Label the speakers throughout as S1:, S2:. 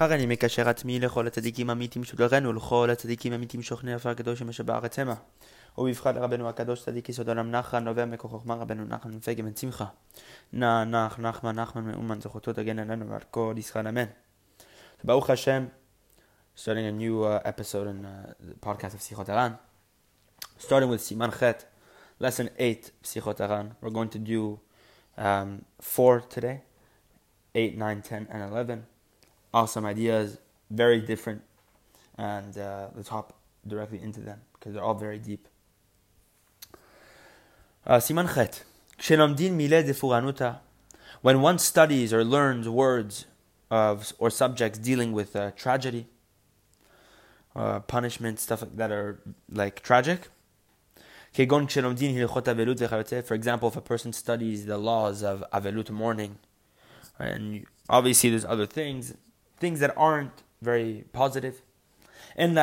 S1: הריני מקשר עצמי לכל הצדיקים המתים שולרנו, לכל הצדיקים המתים שוכני עפר הקדוש אמש בארץ המה. ובבחד רבנו הקדוש צדיק יסוד עולם נחרן, נובע מכוח חוכמה רבנו נחמן מפגי בן שמחה. נח, נח, נחמן, נחמן מאומן, זכותו תגן עלינו ועל כל ישראל אמן. So, ברוך השם, starting a new uh, episode in uh, the podcast of Sichot Haran. Starting with Siman Chet, lesson 8, Sichot Haran. We're going to do um, 4 today, 8, 9, 10, and 11 awesome ideas, very different, and uh, let's hop directly into them because they're all very deep. Uh, Siman Chet. De. When one studies or learns words of or subjects dealing with uh, tragedy, uh, punishment, stuff that are like tragic. For example, if a person studies the laws of Avelut mourning, and obviously there's other things things that aren't very positive. In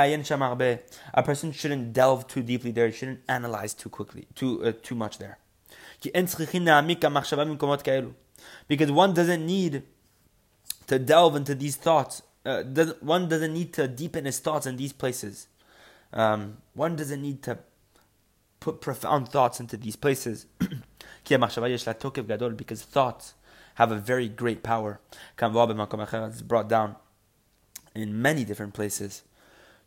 S1: a person shouldn't delve too deeply there, shouldn't analyze too quickly, too uh, too much there. Because one doesn't need to delve into these thoughts uh, doesn't, one doesn't need to deepen his thoughts in these places. Um, one doesn't need to put profound thoughts into these places. because thoughts have a very great power. It's brought down in many different places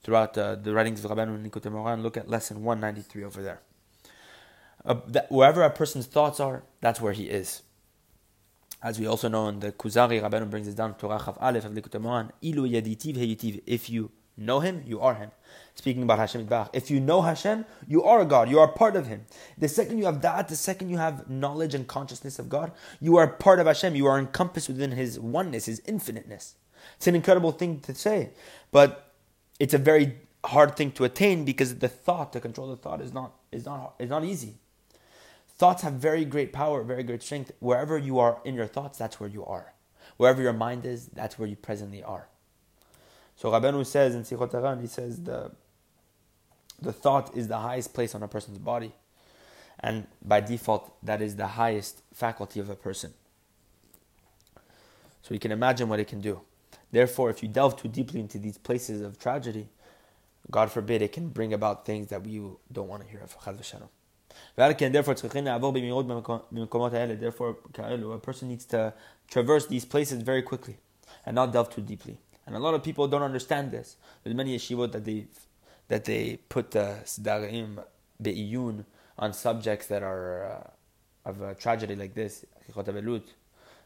S1: throughout uh, the writings of Rabbeinu Likutei Moharan. Look at lesson 193 over there. Uh, wherever a person's thoughts are, that's where he is. As we also know in the Kuzari, Rabbeinu brings this down, Torah Chav Aleph of Likutei Moharan, Ilu Yaditiv Heyitiv. If you know Him, you are Him. Speaking about Hashem Yitbarach. If you know Hashem, you are a God. You are part of Him. The second you have Da'at, the second you have knowledge and consciousness of God, you are part of Hashem. You are encompassed within His oneness, His infiniteness. It's an incredible thing to say, but it's a very hard thing to attain because the thought, to control the thought, is not is not is not easy. Thoughts have very great power, very great strength. Wherever you are in your thoughts, that's where you are. Wherever your mind is, that's where you presently are. So Rabbeinu says in Sichot Haran, he says the, the thought is the highest place on a person's body. And by default, that is the highest faculty of a person. So you can imagine what it can do. Therefore, if you delve too deeply into these places of tragedy, God forbid it can bring about things that we don't want to hear of. Therefore, therefore, a person needs to traverse these places very quickly and not delve too deeply. And a lot of people don't understand this. There's many yeshivot that they that they put uh, sdarim be'iyun on subjects that are uh, of a tragedy like this,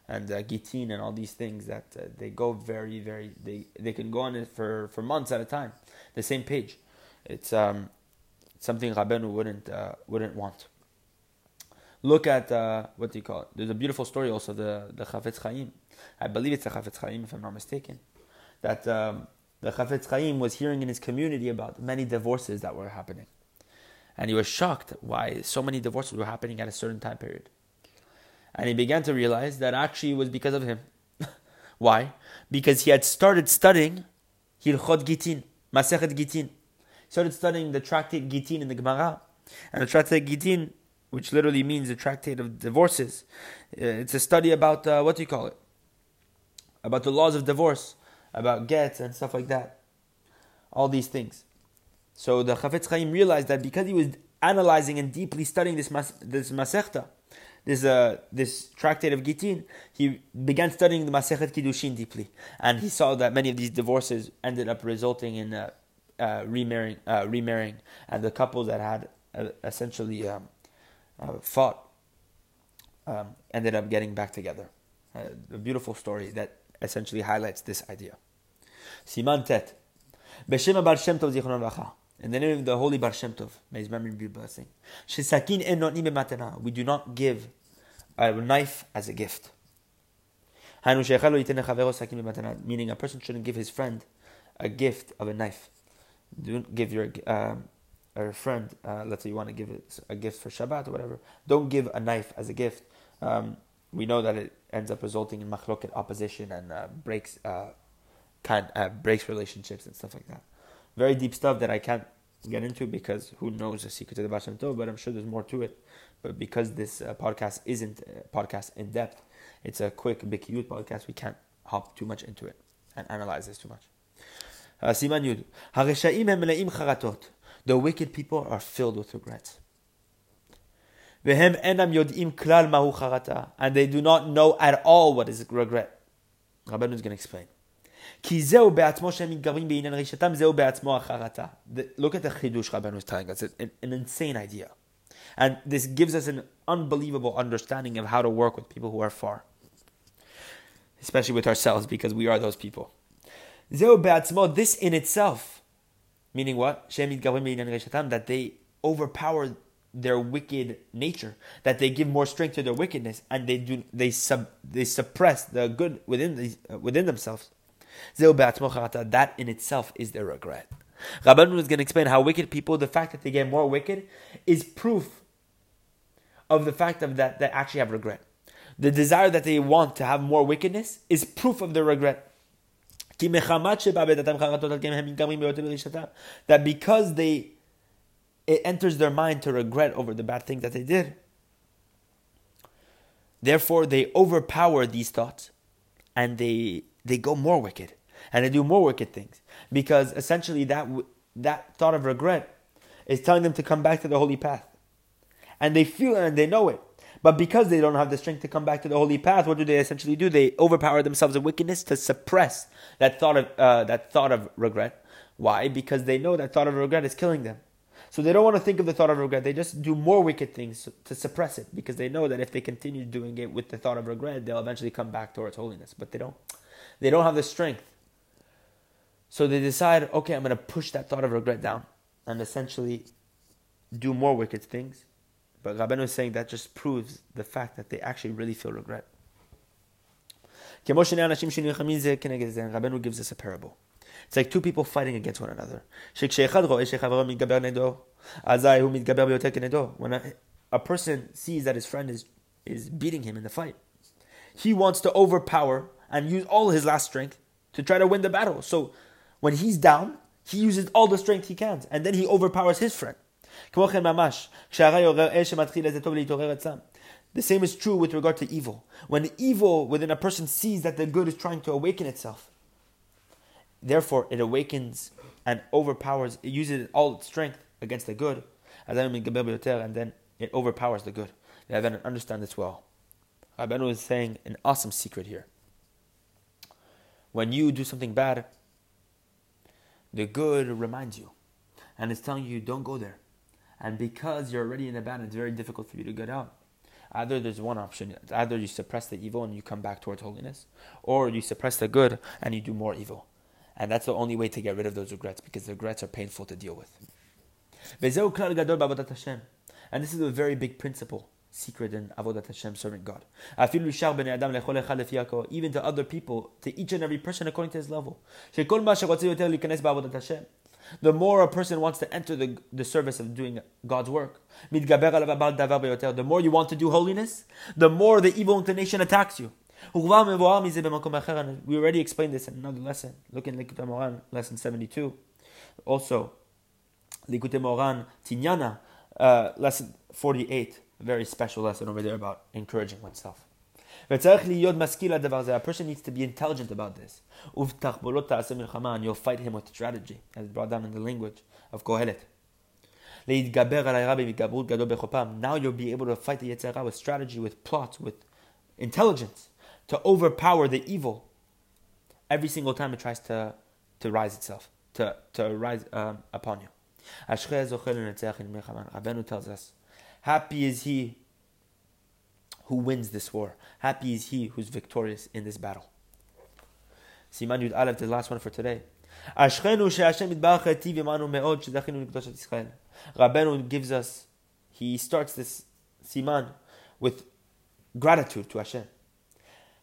S1: and uh, gitin and all these things that uh, they go very, very they they can go on it for for months at a time. The same page. It's um something Rabbeinu wouldn't uh, wouldn't want. Look at uh, what do you call it? There's a beautiful story also the the Chafetz Chaim. I believe it's the Chafetz Chaim if I'm not mistaken. That um, the Chafetz Chaim was hearing in his community about many divorces that were happening, and he was shocked why so many divorces were happening at a certain time period. And he began to realize that actually it was because of him. why? Because he had started studying Hilchot Gitin, Masechet Gitin He started studying the tractate Gitin in the Gemara. And the tractate Gitin, which literally means the tractate of divorces, uh, it's a study about, uh, what do you call it? About the laws of divorce, about gets and stuff like that. All these things. So the Chafetz Chaim realized that because he was analyzing and deeply studying this, mas- this Masechta, this uh, this tractate of Gitin, he began studying the Masechet Kiddushin deeply, and he saw that many of these divorces ended up resulting in uh, uh, remarrying, uh, remarrying, and the couples that had uh, essentially um, uh, fought um, ended up getting back together. A beautiful story that essentially highlights this idea. Siman Tet. Beshem Baal Shem Tov Zichron Vacha. In the name of the Holy Baal Shem Tov, may his memory be blessing. Shesakin en notnim matana. We do not give a knife as a gift. Meaning a person shouldn't give his friend a gift of a knife don't give your um, a friend, uh, let's say you want to give a gift for Shabbat or whatever, don't give a knife as a gift. Um, we know that it ends up resulting in machloket opposition and uh, breaks uh, kind uh, breaks relationships and stuff like that. Very deep stuff that I can't get into because who knows the secret of the Baal Tov, but I'm sure there's more to it. But because this uh, podcast isn't a podcast in depth, it's a quick Bikiyut podcast, we can't hop too much into it. and analyze this too much. Uh, Siman Yud. The wicked people are filled with regrets. And they do not know at all what is regret. Rabbeinu is going to explain. Look at the חידוש Rabbeinu is telling us, it's an, an insane idea. And this gives us an unbelievable understanding of how to work with people who are far. Especially with ourselves, because we are those people. this in itself, meaning what? that they overpower their wicked nature, that they give more strength to their wickedness, and they do they sub they suppress the good within the, uh, within themselves. That in itself is their regret. Rabban is going to explain how wicked people, the fact that they get more wicked, is proof of the fact of that they actually have regret. The desire that they want to have more wickedness is proof of their regret. That because they it enters their mind to regret over the bad thing that they did. Therefore, they overpower these thoughts and they they go more wicked and they do more wicked things because essentially that that thought of regret is telling them to come back to the holy path, and they feel it and they know it. But because they don't have the strength to come back to the holy path, what do they essentially do? They overpower themselves in wickedness to suppress that thought of uh, that thought of regret. Why? Because they know that thought of regret is killing them. So they don't want to think of the thought of regret. They just do more wicked things to suppress it because they know that if they continue doing it with the thought of regret, they'll eventually come back towards holiness. But they don't. They don't have the strength. So they decide, okay, I'm going to push that thought of regret down and essentially do more wicked things. But Rabbeinu is saying that just proves the fact that they actually really feel regret. Rabbeinu gives us a parable. It's like two people fighting against one another. Eh, when a, a person sees that his friend is, is beating him in the fight, he wants to overpower and use all his last strength to try to win the battle. So when he's down, he uses all the strength he can, and then he overpowers his friend. Eh, the same is true with regard to evil. When evil within a person sees that the good is trying to awaken itself, therefore it awakens and overpowers, it uses all its strength against the good, and then it overpowers the good. Then understand this well. Rabbeinu is saying an awesome secret here. When you do something bad, the good reminds you and it's telling you don't go there. And because you're already in the bad, it's very difficult for you to get out. Either there's one option, either you suppress the evil and you come back towards holiness, or you suppress the good and you do more evil. And that's the only way to get rid of those regrets because the regrets are painful to deal with. And this is a very big principle secret in Avodat Hashem, serving God. Even to other people, to each and every person according to his level. The more a person wants to enter the, the service of doing God's work, the more you want to do holiness, the more the evil inclination attacks you. We already explained this in another lesson. Look in Likutei Moharan, lesson 72. Also, Likutei Moharan Tinyana, uh, lesson 48 a very special lesson over there about encouraging oneself. A person needs to be intelligent about this. You'll fight him with strategy, as brought down in the language of Kohelet. Now you'll be able to fight the Yetzer Hara with strategy, with plots, with intelligence, to overpower the evil every single time it tries to, to rise itself, to, to rise um, upon you. Rabbeinu tells us Happy is he who wins this war. Happy is he who's victorious in this battle. Siman Yud Aleph, the last one for today. Ashchenu she'Hashem meod Yisrael. Rabbeinu gives us, he starts this siman with gratitude to Hashem.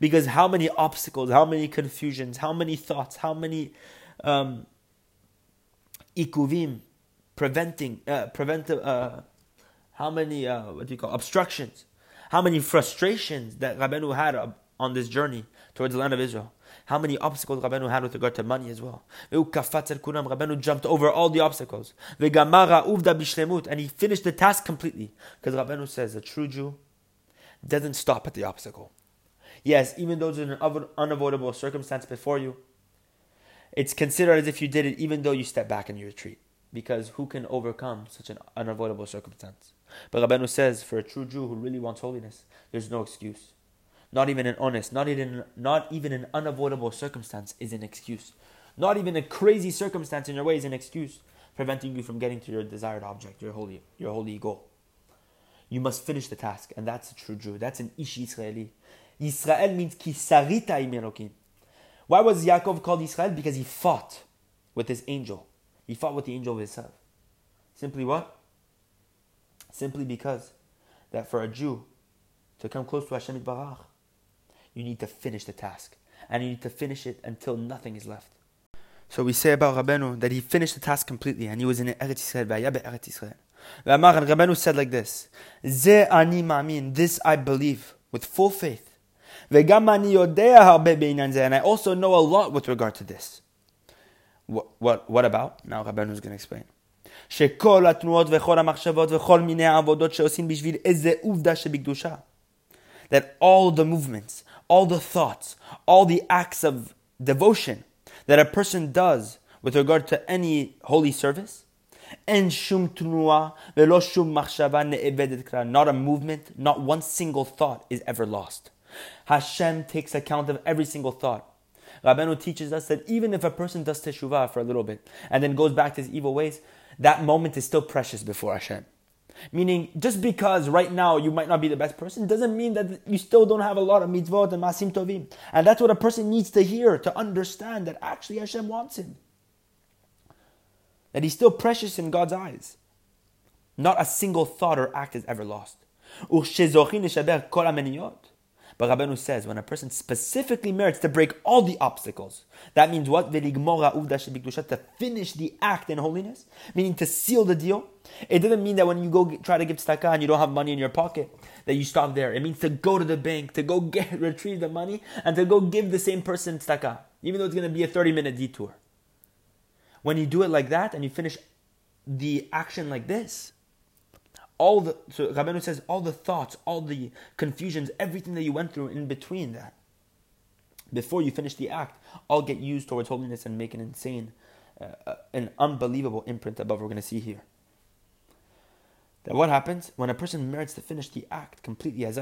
S1: Because how many obstacles, how many confusions, how many thoughts, how many um, ikuvim, preventing, uh, preventive, uh, how many, uh, what do you call, obstructions, how many frustrations that Rabbeinu had on this journey towards the land of Israel. How many obstacles Rabbeinu had with regard to money as well. Rabbeinu jumped over all the obstacles. And he finished the task completely. Because Rabbeinu says a true Jew doesn't stop at the obstacle. Yes, even though there's an unavoidable circumstance before you, it's considered as if you did it even though you step back and you retreat. Because who can overcome such an unavoidable circumstance? But Rabbeinu says, for a true Jew who really wants holiness, there's no excuse. Not even an honest, not even, not even an unavoidable circumstance is an excuse. Not even a crazy circumstance in your way is an excuse preventing you from getting to your desired object, your holy, your holy goal. You must finish the task, and that's a true Jew. That's an Ish Israeli. Israel means kisarita im Why was Yaakov called Israel? Because he fought with his angel. He fought with the angel of himself. Simply what? Simply because that for a Jew to come close to Hashem Barach, you need to finish the task. And you need to finish it until nothing is left. So we say about Rabbeinu that he finished the task completely and he was in Eretz Yisrael, Eretz Yisrael. Rabbeinu said like this, Ze ani ma'amin, this I believe with full faith And I also know a lot with regard to this. What, what, what about? Now Rabbeinu is going to explain. שכל התנועות וכל המחשבות וכל מיני העבודות שעושים בשביל איזה עובדה שבקדושה. That all the movements, all the thoughts, all the acts of devotion that a person does with regard to any holy service, אין שום תנועה ולא שום מחשבה נאבדת כלל. Not a movement, not one single thought is ever lost. Hashem takes account of every single thought. Rabbeinu teaches us that even if a person does teshuvah for a little bit and then goes back to his evil ways, that moment is still precious before Hashem. Meaning, just because right now you might not be the best person doesn't mean that you still don't have a lot of mitzvot and ma'asim tovim. And that's what a person needs to hear to understand that actually Hashem wants him. That he's still precious in God's eyes. Not a single thought or act is ever lost. But Rabbeinu says when a person specifically merits to break all the obstacles, that means what? To finish the act in holiness, meaning to seal the deal. It doesn't mean that when you go try to give tzedakah and you don't have money in your pocket, that you stop there. It means to go to the bank, to go get retrieve the money, and to go give the same person tzedakah, even though it's going to be a 30 minute detour. When you do it like that and you finish the action like this, all the so Rabbeinu says all the thoughts, all the confusions, everything that you went through in between that, before you finish the act, all get used towards holiness and make an insane, uh, uh an unbelievable imprint above. We're going to see here. That what happens when a person merits to finish the act completely? Then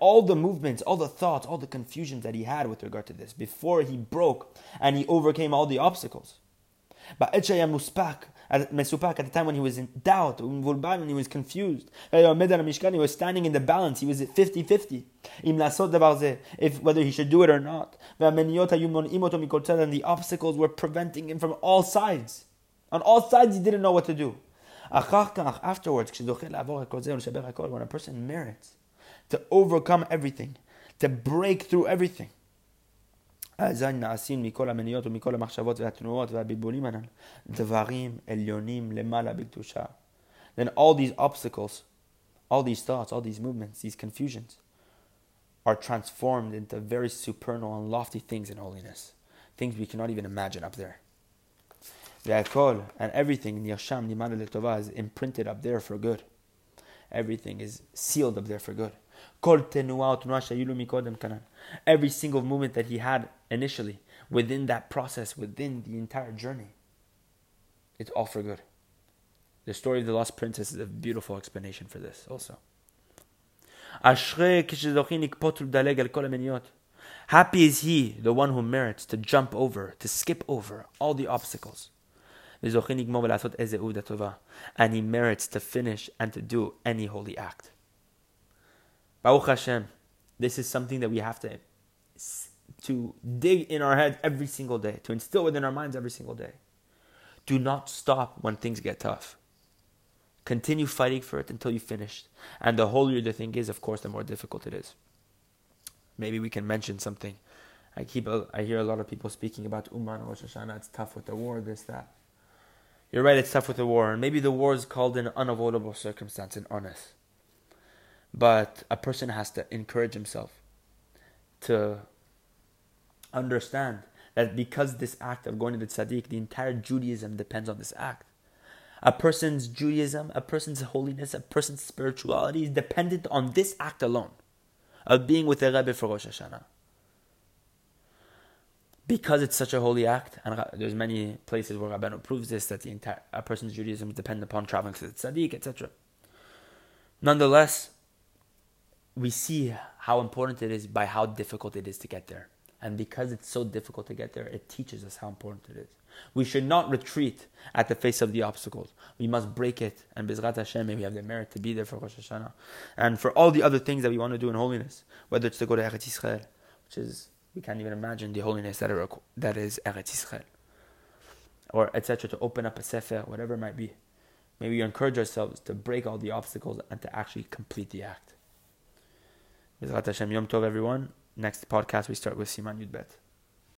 S1: all the movements, all the thoughts, all the confusions that he had with regard to this before he broke and he overcame all the obstacles but Muspak, uh, at Mesupak, at the time when he was in doubt, when he was confused, he was standing in the balance, he was at 50 50. If whether he should do it or not. And the obstacles were preventing him from all sides. On all sides, he didn't know what to do. Afterwards, when a person merits to overcome everything, to break through everything, אזי נעשים מכל המניות ומכל המחשבות והתנועות והבלבולים הנ"ל דברים עליונים למעלה בקדושה. Then all these obstacles, all these thoughts, all these movements, these confusions are transformed into very supernal and lofty things in holiness. Things we cannot even imagine up there. והכל and everything נרשם למעלה לטובה is imprinted up there for good. Everything is sealed up there for good. Every single movement that he had initially, within that process, within the entire journey, it's all for good. The story of the lost princess is a beautiful explanation for this also. Happy is he, the one who merits to jump over, to skip over all the obstacles. And he merits to finish and to do any holy act. Baruch Hashem, this is something that we have to, to dig in our head every single day, to instill within our minds every single day. Do not stop when things get tough. Continue fighting for it until you finish. And the holier the thing is, of course, the more difficult it is. Maybe we can mention something I keep a, I hear a lot of people speaking about Uman Rosh Hashanah. It's tough with the war, this that. You're right. It's tough with the war, and maybe the war is called an unavoidable circumstance in honest. But a person has to encourage himself to understand that because this act of going to the tzaddik, the entire Judaism depends on this act. A person's Judaism, a person's holiness, a person's spirituality is dependent on this act alone of being with the Rebbe for Rosh Hashanah. Because it's such a holy act, and there's many places where Rabbeinu proves this that the entire a person's Judaism is dependent upon traveling to the tzaddik, etc. Nonetheless, we see how important it is by how difficult it is to get there. And because it's so difficult to get there, it teaches us how important it is. We should not retreat at the face of the obstacles. We must break it. And Bezrat Hashem, may we have the merit to be there for Rosh Hashanah. And for all the other things that we want to do in holiness, whether it's to go to Eretz Yisrael, which is, we can't even imagine the holiness that, are, that is Eretz Yisrael, or etc., to open up a Sefer, whatever it might be. May we encourage ourselves to break all the obstacles and to actually complete the act. Yom Tov, everyone. Next podcast, we start with Siman Yudbet.